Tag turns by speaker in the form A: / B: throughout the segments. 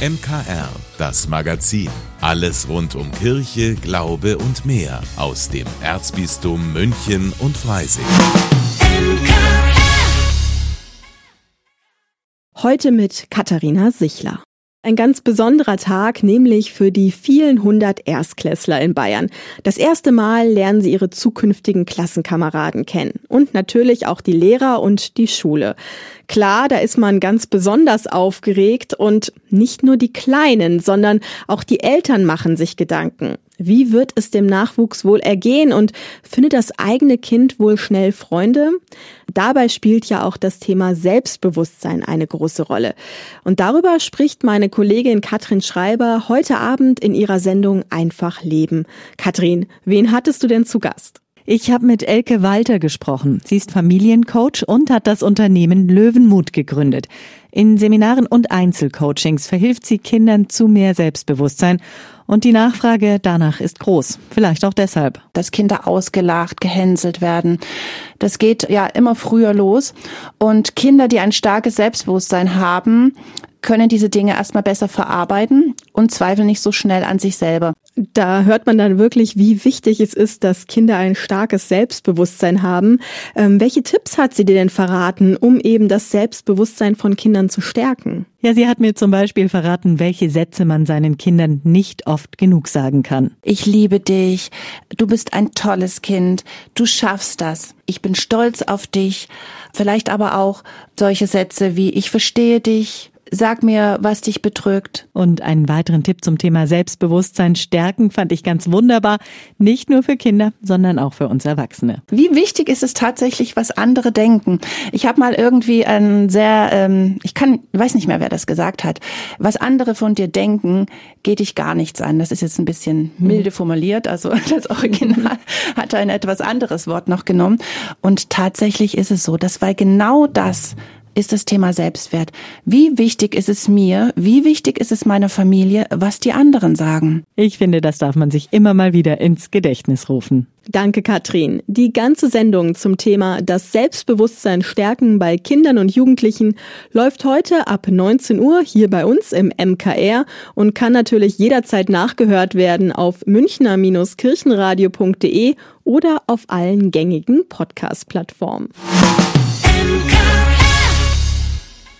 A: MKR, das Magazin. Alles rund um Kirche, Glaube und mehr aus dem Erzbistum München und Freising.
B: Heute mit Katharina Sichler. Ein ganz besonderer Tag, nämlich für die vielen hundert Erstklässler in Bayern. Das erste Mal lernen sie ihre zukünftigen Klassenkameraden kennen. Und natürlich auch die Lehrer und die Schule. Klar, da ist man ganz besonders aufgeregt und nicht nur die Kleinen, sondern auch die Eltern machen sich Gedanken. Wie wird es dem Nachwuchs wohl ergehen und findet das eigene Kind wohl schnell Freunde? Dabei spielt ja auch das Thema Selbstbewusstsein eine große Rolle. Und darüber spricht meine Kollegin Katrin Schreiber heute Abend in ihrer Sendung Einfach Leben. Katrin, wen hattest du denn zu Gast?
C: Ich habe mit Elke Walter gesprochen. Sie ist Familiencoach und hat das Unternehmen Löwenmut gegründet. In Seminaren und Einzelcoachings verhilft sie Kindern zu mehr Selbstbewusstsein. Und die Nachfrage danach ist groß. Vielleicht auch deshalb.
D: Dass Kinder ausgelacht, gehänselt werden. Das geht ja immer früher los. Und Kinder, die ein starkes Selbstbewusstsein haben, können diese Dinge erstmal besser verarbeiten und zweifeln nicht so schnell an sich selber.
B: Da hört man dann wirklich, wie wichtig es ist, dass Kinder ein starkes Selbstbewusstsein haben. Ähm, welche Tipps hat sie dir denn verraten, um eben das Selbstbewusstsein von Kindern zu stärken?
C: Ja, sie hat mir zum Beispiel verraten, welche Sätze man seinen Kindern nicht oft genug sagen kann.
D: Ich liebe dich, du bist ein tolles Kind, du schaffst das, ich bin stolz auf dich. Vielleicht aber auch solche Sätze wie ich verstehe dich, Sag mir, was dich bedrückt.
C: Und einen weiteren Tipp zum Thema Selbstbewusstsein stärken fand ich ganz wunderbar. Nicht nur für Kinder, sondern auch für uns Erwachsene.
D: Wie wichtig ist es tatsächlich, was andere denken? Ich habe mal irgendwie ein sehr, ähm, ich kann, weiß nicht mehr, wer das gesagt hat. Was andere von dir denken, geht dich gar nichts an. Das ist jetzt ein bisschen milde formuliert. Also das Original hat ein etwas anderes Wort noch genommen. Und tatsächlich ist es so, dass weil genau das ist das Thema Selbstwert. Wie wichtig ist es mir, wie wichtig ist es meiner Familie, was die anderen sagen?
C: Ich finde, das darf man sich immer mal wieder ins Gedächtnis rufen.
B: Danke, Katrin. Die ganze Sendung zum Thema das Selbstbewusstsein stärken bei Kindern und Jugendlichen läuft heute ab 19 Uhr hier bei uns im MKR und kann natürlich jederzeit nachgehört werden auf münchner-kirchenradio.de oder auf allen gängigen Podcast-Plattformen.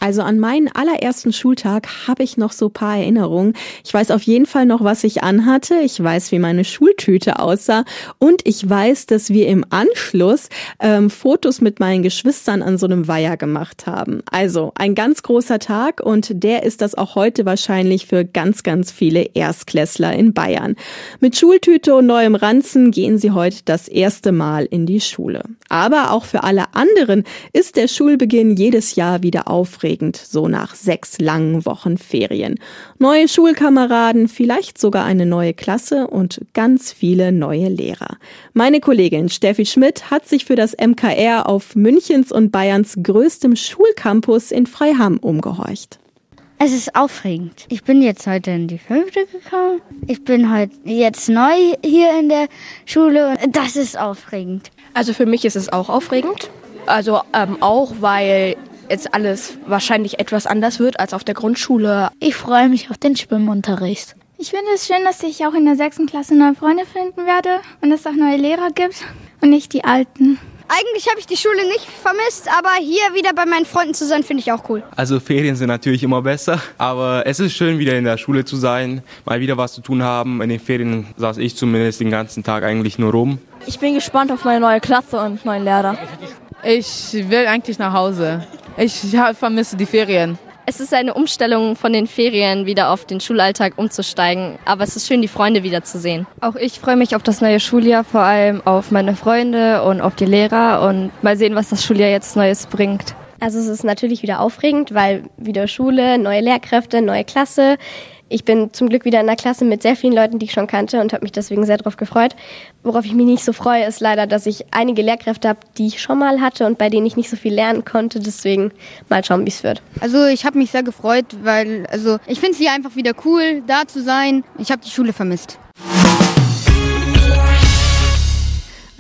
B: Also an meinen allerersten Schultag habe ich noch so paar Erinnerungen. Ich weiß auf jeden Fall noch, was ich anhatte. Ich weiß, wie meine Schultüte aussah. Und ich weiß, dass wir im Anschluss ähm, Fotos mit meinen Geschwistern an so einem Weiher gemacht haben. Also ein ganz großer Tag und der ist das auch heute wahrscheinlich für ganz, ganz viele Erstklässler in Bayern. Mit Schultüte und neuem Ranzen gehen sie heute das erste Mal in die Schule. Aber auch für alle anderen ist der Schulbeginn jedes Jahr wieder aufregend aufregend, so nach sechs langen Wochen Ferien. Neue Schulkameraden, vielleicht sogar eine neue Klasse und ganz viele neue Lehrer. Meine Kollegin Steffi Schmidt hat sich für das MKR auf Münchens und Bayerns größtem Schulcampus in Freiham umgehorcht.
E: Es ist aufregend. Ich bin jetzt heute in die fünfte gekommen. Ich bin heute jetzt neu hier in der Schule und das ist aufregend.
F: Also für mich ist es auch aufregend. Also ähm, auch, weil jetzt alles wahrscheinlich etwas anders wird als auf der Grundschule.
E: Ich freue mich auf den Schwimmunterricht.
G: Ich finde es schön, dass ich auch in der sechsten Klasse neue Freunde finden werde und es auch neue Lehrer gibt und nicht die alten.
H: Eigentlich habe ich die Schule nicht vermisst, aber hier wieder bei meinen Freunden zu sein, finde ich auch cool.
I: Also Ferien sind natürlich immer besser, aber es ist schön, wieder in der Schule zu sein, mal wieder was zu tun haben. In den Ferien saß ich zumindest den ganzen Tag eigentlich nur rum.
J: Ich bin gespannt auf meine neue Klasse und neuen Lehrer.
K: Ich will eigentlich nach Hause. Ich vermisse die Ferien.
L: Es ist eine Umstellung von den Ferien wieder auf den Schulalltag umzusteigen, aber es ist schön, die Freunde wiederzusehen.
M: Auch ich freue mich auf das neue Schuljahr, vor allem auf meine Freunde und auf die Lehrer und mal sehen, was das Schuljahr jetzt Neues bringt.
N: Also es ist natürlich wieder aufregend, weil wieder Schule, neue Lehrkräfte, neue Klasse. Ich bin zum Glück wieder in einer Klasse mit sehr vielen Leuten, die ich schon kannte und habe mich deswegen sehr darauf gefreut. Worauf ich mich nicht so freue, ist leider, dass ich einige Lehrkräfte habe, die ich schon mal hatte und bei denen ich nicht so viel lernen konnte. Deswegen mal schauen, wie es wird.
O: Also ich habe mich sehr gefreut, weil also ich finde es hier einfach wieder cool, da zu sein. Ich habe die Schule vermisst.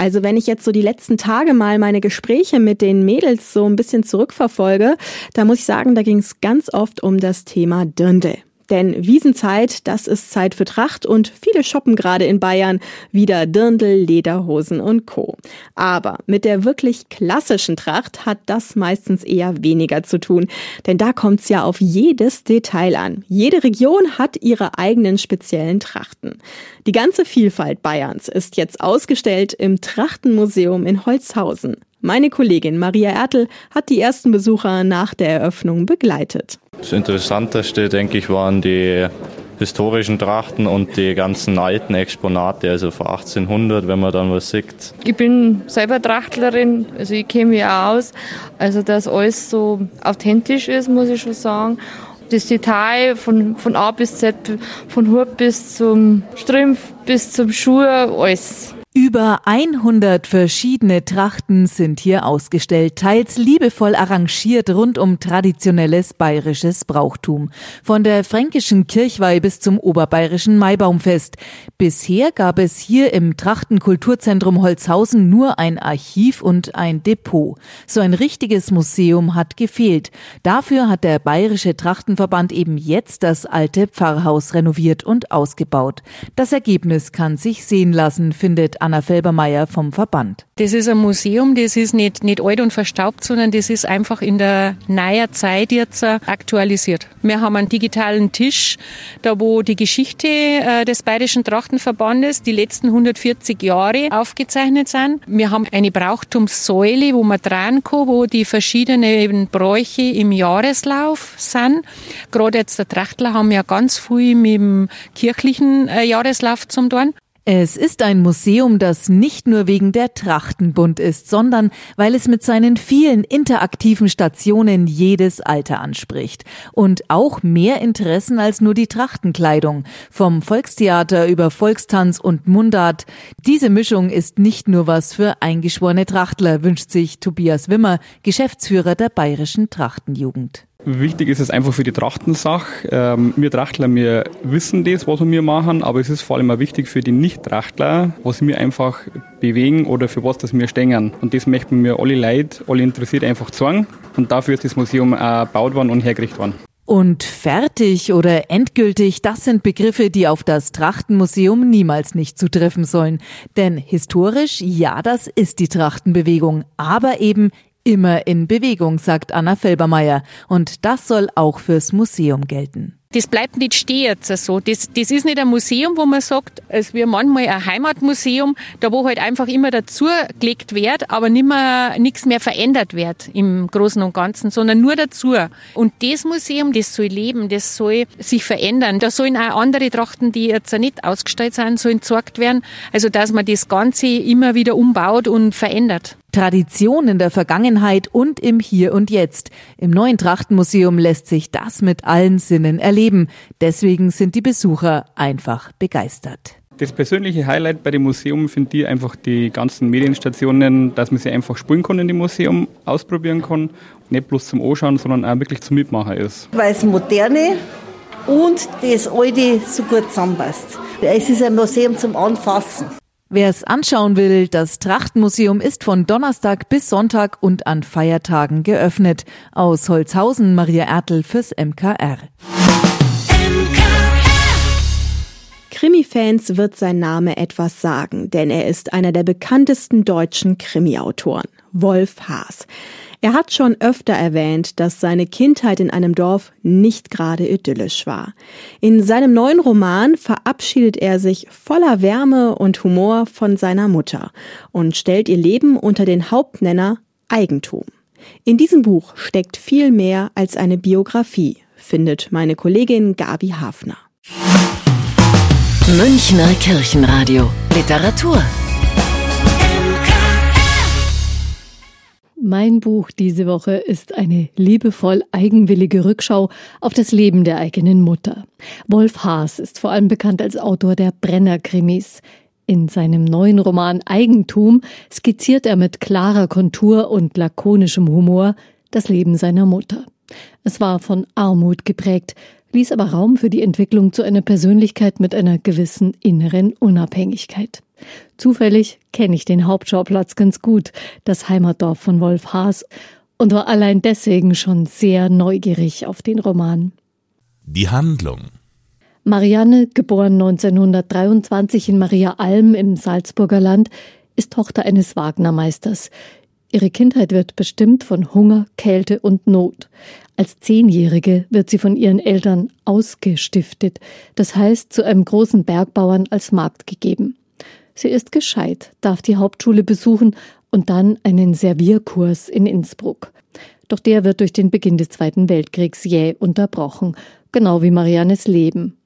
B: Also wenn ich jetzt so die letzten Tage mal meine Gespräche mit den Mädels so ein bisschen zurückverfolge, da muss ich sagen, da ging es ganz oft um das Thema Dirndl. Denn Wiesenzeit, das ist Zeit für Tracht und viele shoppen gerade in Bayern wieder Dirndl, Lederhosen und Co. Aber mit der wirklich klassischen Tracht hat das meistens eher weniger zu tun. Denn da kommt's ja auf jedes Detail an. Jede Region hat ihre eigenen speziellen Trachten. Die ganze Vielfalt Bayerns ist jetzt ausgestellt im Trachtenmuseum in Holzhausen. Meine Kollegin Maria Ertel hat die ersten Besucher nach der Eröffnung begleitet.
P: Das Interessanteste, denke ich, waren die historischen Trachten und die ganzen alten Exponate, also von 1800, wenn man dann was sieht.
Q: Ich bin selber Trachtlerin, also ich kenne mich auch aus. Also, dass alles so authentisch ist, muss ich schon sagen. Das Detail von, von A bis Z, von Hut bis zum Strümpf bis zum Schuh, alles.
C: Über 100 verschiedene Trachten sind hier ausgestellt, teils liebevoll arrangiert rund um traditionelles bayerisches Brauchtum. Von der fränkischen Kirchweih bis zum oberbayerischen Maibaumfest. Bisher gab es hier im Trachtenkulturzentrum Holzhausen nur ein Archiv und ein Depot. So ein richtiges Museum hat gefehlt. Dafür hat der Bayerische Trachtenverband eben jetzt das alte Pfarrhaus renoviert und ausgebaut. Das Ergebnis kann sich sehen lassen, findet Anna Felbermeier vom Verband.
R: Das ist ein Museum, das ist nicht, nicht alt und verstaubt, sondern das ist einfach in der neuen Zeit jetzt aktualisiert. Wir haben einen digitalen Tisch, da wo die Geschichte äh, des Bayerischen Trachtenverbandes, die letzten 140 Jahre aufgezeichnet sind. Wir haben eine Brauchtumssäule, wo man dran kann, wo die verschiedenen Bräuche im Jahreslauf sind. Gerade jetzt der Trachtler haben ja ganz viel mit dem kirchlichen äh, Jahreslauf zum tun.
C: Es ist ein Museum, das nicht nur wegen der Trachten bunt ist, sondern weil es mit seinen vielen interaktiven Stationen jedes Alter anspricht. Und auch mehr Interessen als nur die Trachtenkleidung. Vom Volkstheater über Volkstanz und Mundart. Diese Mischung ist nicht nur was für eingeschworene Trachtler, wünscht sich Tobias Wimmer, Geschäftsführer der Bayerischen Trachtenjugend.
S: Wichtig ist es einfach für die Trachtensache. Ähm, wir Trachtler, wir wissen das, was wir machen, aber es ist vor allem auch wichtig für die Nicht-Trachtler, was wir einfach bewegen oder für was das wir stehen. Und das möchten wir alle Leute, alle interessiert einfach zeigen. Und dafür ist das Museum auch gebaut worden und hergerichtet worden.
C: Und fertig oder endgültig, das sind Begriffe, die auf das Trachtenmuseum niemals nicht zutreffen sollen. Denn historisch, ja, das ist die Trachtenbewegung, aber eben immer in Bewegung, sagt Anna Felbermeier. Und das soll auch fürs Museum gelten.
R: Das bleibt nicht stehen jetzt so. Das, das ist nicht ein Museum, wo man sagt, es wäre manchmal ein Heimatmuseum, da wo halt einfach immer dazugelegt wird, aber nimmer nichts mehr verändert wird im Großen und Ganzen, sondern nur dazu. Und das Museum, das soll leben, das soll sich verändern. Da sollen auch andere Trachten, die jetzt nicht ausgestellt sind, sollen gezeigt werden. Also dass man das Ganze immer wieder umbaut und verändert.
C: Tradition in der Vergangenheit und im Hier und Jetzt. Im neuen Trachtenmuseum lässt sich das mit allen Sinnen erleben. Deswegen sind die Besucher einfach begeistert.
S: Das persönliche Highlight bei dem Museum finde ich einfach die ganzen Medienstationen, dass man sie einfach spielen kann in dem Museum, ausprobieren kann. Nicht bloß zum Anschauen, sondern auch wirklich zum Mitmachen ist.
T: Weil es moderne und das alte so gut zusammenpasst. Es ist ein Museum zum Anfassen.
C: Wer es anschauen will, das Trachtenmuseum ist von Donnerstag bis Sonntag und an Feiertagen geöffnet. Aus Holzhausen Maria Ertel fürs MKR.
B: Krimi-Fans wird sein Name etwas sagen, denn er ist einer der bekanntesten deutschen Krimi-Autoren, Wolf Haas. Er hat schon öfter erwähnt, dass seine Kindheit in einem Dorf nicht gerade idyllisch war. In seinem neuen Roman verabschiedet er sich voller Wärme und Humor von seiner Mutter und stellt ihr Leben unter den Hauptnenner Eigentum. In diesem Buch steckt viel mehr als eine Biografie, findet meine Kollegin Gabi Hafner.
U: Münchner Kirchenradio Literatur
V: Mein Buch diese Woche ist eine liebevoll eigenwillige Rückschau auf das Leben der eigenen Mutter. Wolf Haas ist vor allem bekannt als Autor der Brenner-Krimis. In seinem neuen Roman Eigentum skizziert er mit klarer Kontur und lakonischem Humor das Leben seiner Mutter. Es war von Armut geprägt, ließ aber Raum für die Entwicklung zu einer Persönlichkeit mit einer gewissen inneren Unabhängigkeit. Zufällig kenne ich den Hauptschauplatz ganz gut, das Heimatdorf von Wolf Haas, und war allein deswegen schon sehr neugierig auf den Roman.
A: Die Handlung
V: Marianne, geboren 1923 in Maria Alm im Salzburger Land, ist Tochter eines Wagnermeisters. Ihre Kindheit wird bestimmt von Hunger, Kälte und Not. Als Zehnjährige wird sie von ihren Eltern ausgestiftet, das heißt zu einem großen Bergbauern als Magd gegeben. Sie ist gescheit, darf die Hauptschule besuchen und dann einen Servierkurs in Innsbruck. Doch der wird durch den Beginn des Zweiten Weltkriegs jäh unterbrochen, genau wie Mariannes Leben.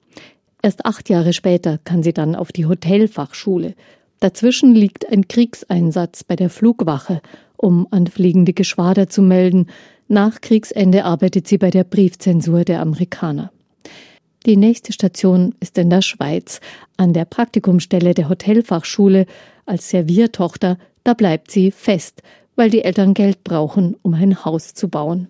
V: Erst acht Jahre später kann sie dann auf die Hotelfachschule. Dazwischen liegt ein Kriegseinsatz bei der Flugwache, um an fliegende Geschwader zu melden. Nach Kriegsende arbeitet sie bei der Briefzensur der Amerikaner. Die nächste Station ist in der Schweiz, an der Praktikumsstelle der Hotelfachschule. Als Serviertochter, da bleibt sie fest, weil die Eltern Geld brauchen, um ein Haus zu bauen.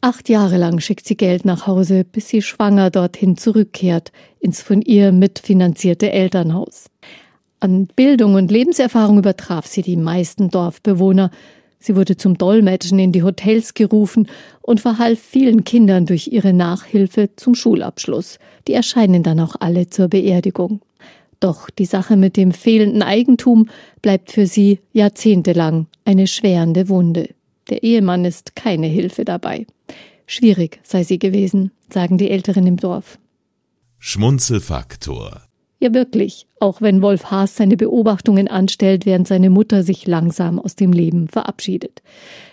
V: Acht Jahre lang schickt sie Geld nach Hause, bis sie schwanger dorthin zurückkehrt, ins von ihr mitfinanzierte Elternhaus. An Bildung und Lebenserfahrung übertraf sie die meisten Dorfbewohner. Sie wurde zum Dolmetschen in die Hotels gerufen und verhalf vielen Kindern durch ihre Nachhilfe zum Schulabschluss. Die erscheinen dann auch alle zur Beerdigung. Doch die Sache mit dem fehlenden Eigentum bleibt für sie jahrzehntelang eine schwerende Wunde. Der Ehemann ist keine Hilfe dabei. Schwierig sei sie gewesen, sagen die Älteren im Dorf.
A: Schmunzelfaktor
V: ja, wirklich. Auch wenn Wolf Haas seine Beobachtungen anstellt, während seine Mutter sich langsam aus dem Leben verabschiedet.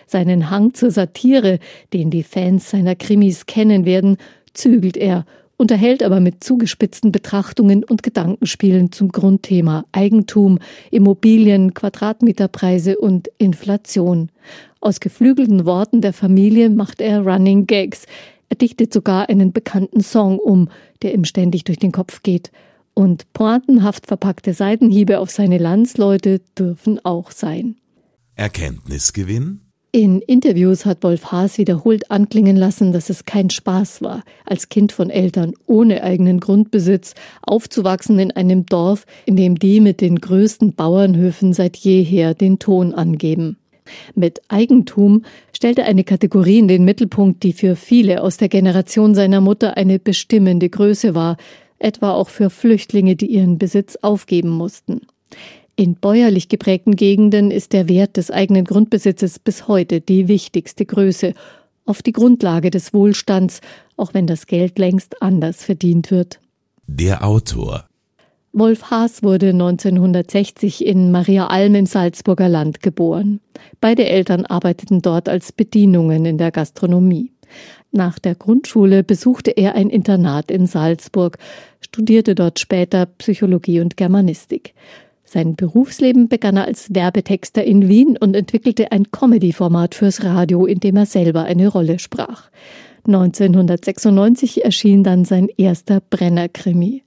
V: Seinen Hang zur Satire, den die Fans seiner Krimis kennen werden, zügelt er, unterhält aber mit zugespitzten Betrachtungen und Gedankenspielen zum Grundthema Eigentum, Immobilien, Quadratmeterpreise und Inflation. Aus geflügelten Worten der Familie macht er Running Gags. Er dichtet sogar einen bekannten Song um, der ihm ständig durch den Kopf geht – und pointenhaft verpackte Seitenhiebe auf seine Landsleute dürfen auch sein.
A: Erkenntnisgewinn?
V: In Interviews hat Wolf Haas wiederholt anklingen lassen, dass es kein Spaß war, als Kind von Eltern ohne eigenen Grundbesitz aufzuwachsen in einem Dorf, in dem die mit den größten Bauernhöfen seit jeher den Ton angeben. Mit Eigentum stellt er eine Kategorie in den Mittelpunkt, die für viele aus der Generation seiner Mutter eine bestimmende Größe war, etwa auch für Flüchtlinge, die ihren Besitz aufgeben mussten. In bäuerlich geprägten Gegenden ist der Wert des eigenen Grundbesitzes bis heute die wichtigste Größe, oft die Grundlage des Wohlstands, auch wenn das Geld längst anders verdient wird.
A: Der Autor
V: Wolf Haas wurde 1960 in Maria Alm im Salzburger Land geboren. Beide Eltern arbeiteten dort als Bedienungen in der Gastronomie. Nach der Grundschule besuchte er ein Internat in Salzburg, studierte dort später Psychologie und Germanistik. Sein Berufsleben begann er als Werbetexter in Wien und entwickelte ein Comedy-Format fürs Radio, in dem er selber eine Rolle sprach. 1996 erschien dann sein erster Brenner-Krimi.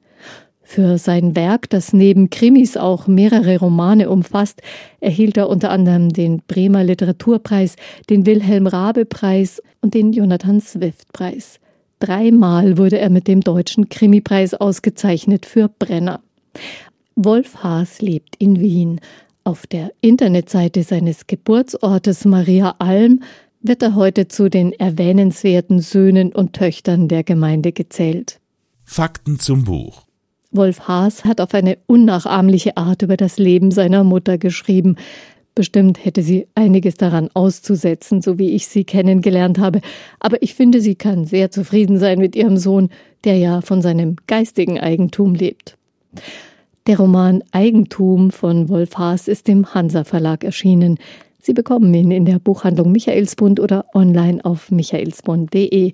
V: Für sein Werk, das neben Krimis auch mehrere Romane umfasst, erhielt er unter anderem den Bremer Literaturpreis, den Wilhelm Rabe Preis und den Jonathan Swift Preis. Dreimal wurde er mit dem Deutschen Krimipreis ausgezeichnet für Brenner. Wolf Haas lebt in Wien. Auf der Internetseite seines Geburtsortes Maria Alm wird er heute zu den erwähnenswerten Söhnen und Töchtern der Gemeinde gezählt.
A: Fakten zum Buch.
V: Wolf Haas hat auf eine unnachahmliche Art über das Leben seiner Mutter geschrieben. Bestimmt hätte sie einiges daran auszusetzen, so wie ich sie kennengelernt habe, aber ich finde, sie kann sehr zufrieden sein mit ihrem Sohn, der ja von seinem geistigen Eigentum lebt. Der Roman Eigentum von Wolf Haas ist im Hansa Verlag erschienen. Sie bekommen ihn in der Buchhandlung Michaelsbund oder online auf michaelsbund.de.